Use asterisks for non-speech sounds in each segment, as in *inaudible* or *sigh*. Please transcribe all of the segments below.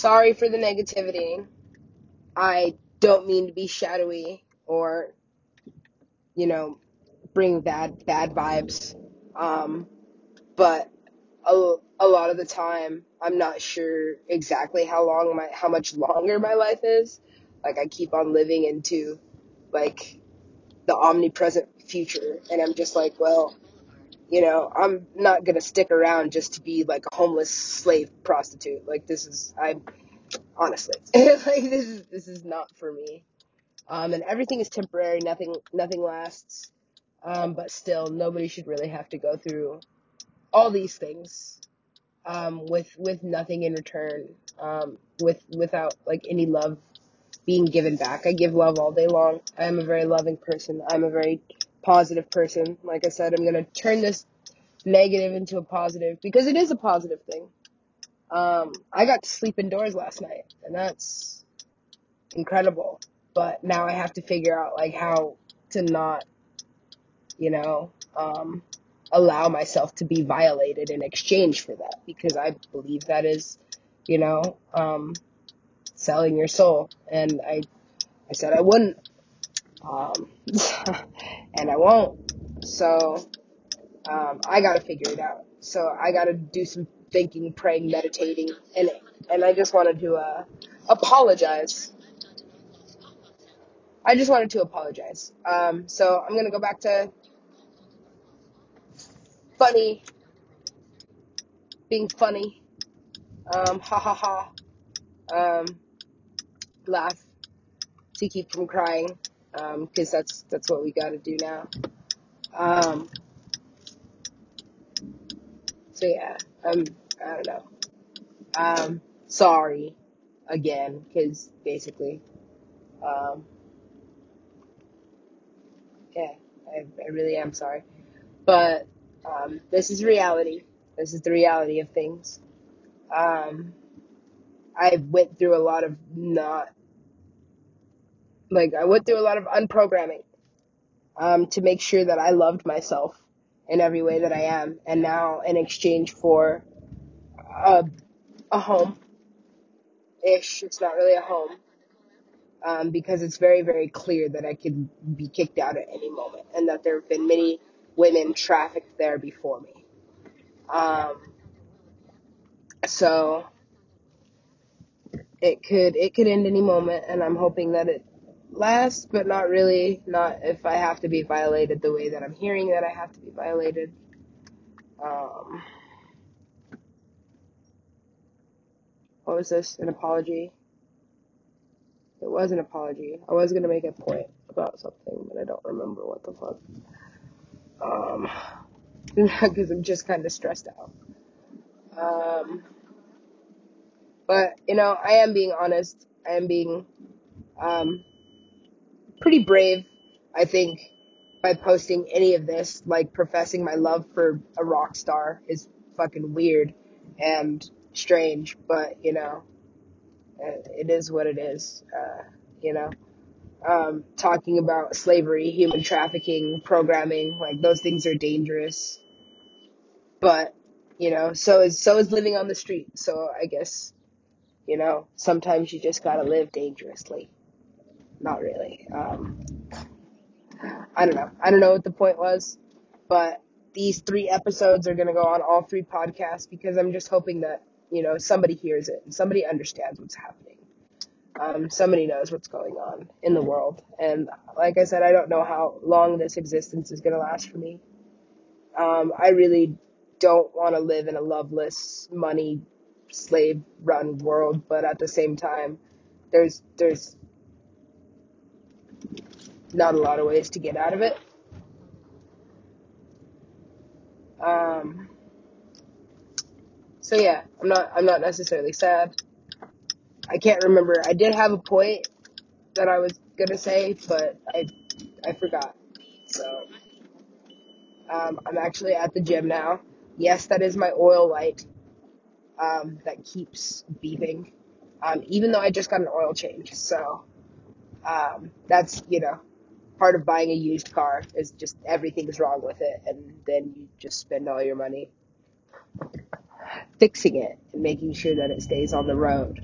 sorry for the negativity. I don't mean to be shadowy or, you know, bring bad bad vibes. Um, but a, a lot of the time, I'm not sure exactly how long my how much longer my life is. Like I keep on living into like the omnipresent future, and I'm just like, well, you know, I'm not gonna stick around just to be like a homeless slave prostitute. Like this is, I'm honestly, *laughs* like this is this is not for me. Um, and everything is temporary. Nothing nothing lasts. Um, but still, nobody should really have to go through all these things um, with with nothing in return. Um, with without like any love being given back. I give love all day long. I am a very loving person. I'm a very positive person. Like I said, I'm gonna turn this negative into a positive because it is a positive thing. Um, I got to sleep indoors last night, and that's incredible. But now I have to figure out like how to not, you know, um, allow myself to be violated in exchange for that because I believe that is, you know, um, selling your soul. And I, I said I wouldn't, um, *laughs* and I won't. So um, I got to figure it out. So I got to do some thinking, praying, meditating, and and I just wanted to uh, apologize. I just wanted to apologize. Um, so I'm gonna go back to funny, being funny, um, ha ha ha, um, laugh to keep from crying, because that's that's what we got to do now. Um, so yeah, um, I don't know. Um, sorry again, because basically, um, yeah, I, I really am sorry. But um, this is reality. This is the reality of things. Um, I went through a lot of not like I went through a lot of unprogramming um, to make sure that I loved myself in every way that I am, and now in exchange for a, a home ish, it's not really a home. Um, because it's very, very clear that I could be kicked out at any moment, and that there have been many women trafficked there before me. Um, so it could it could end any moment and i'm hoping that it lasts but not really not if i have to be violated the way that i'm hearing that i have to be violated. Um what was this? An apology? It was an apology. I was to make a point about something but i don't remember what the fuck. Um *laughs* because i'm just kind of stressed out. Um but you know i am being honest. I am being um pretty brave, I think, by posting any of this. Like professing my love for a rock star is fucking weird and strange, but you know, it is what it is. Uh, you know, um, talking about slavery, human trafficking, programming, like those things are dangerous. But you know, so is so is living on the street. So I guess you know, sometimes you just gotta live dangerously. Not really. Um, I don't know. I don't know what the point was, but these three episodes are going to go on all three podcasts because I'm just hoping that, you know, somebody hears it and somebody understands what's happening. Um, somebody knows what's going on in the world. And like I said, I don't know how long this existence is going to last for me. Um, I really don't want to live in a loveless, money, slave run world, but at the same time, there's, there's not a lot of ways to get out of it. Um, So yeah, I'm not I'm not necessarily sad. I can't remember. I did have a point that I was gonna say, but I I forgot. So um, I'm actually at the gym now. Yes, that is my oil light um, that keeps beeping. Um, even though I just got an oil change, so um, that's you know part of buying a used car is just everything's wrong with it, and then you just spend all your money fixing it and making sure that it stays on the road.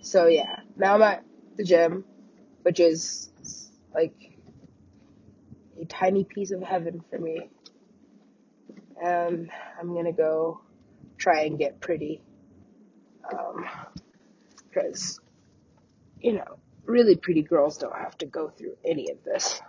So yeah, now I'm at the gym, which is like a tiny piece of heaven for me. And I'm gonna go try and get pretty. Um, because, you know, really pretty girls don't have to go through any of this.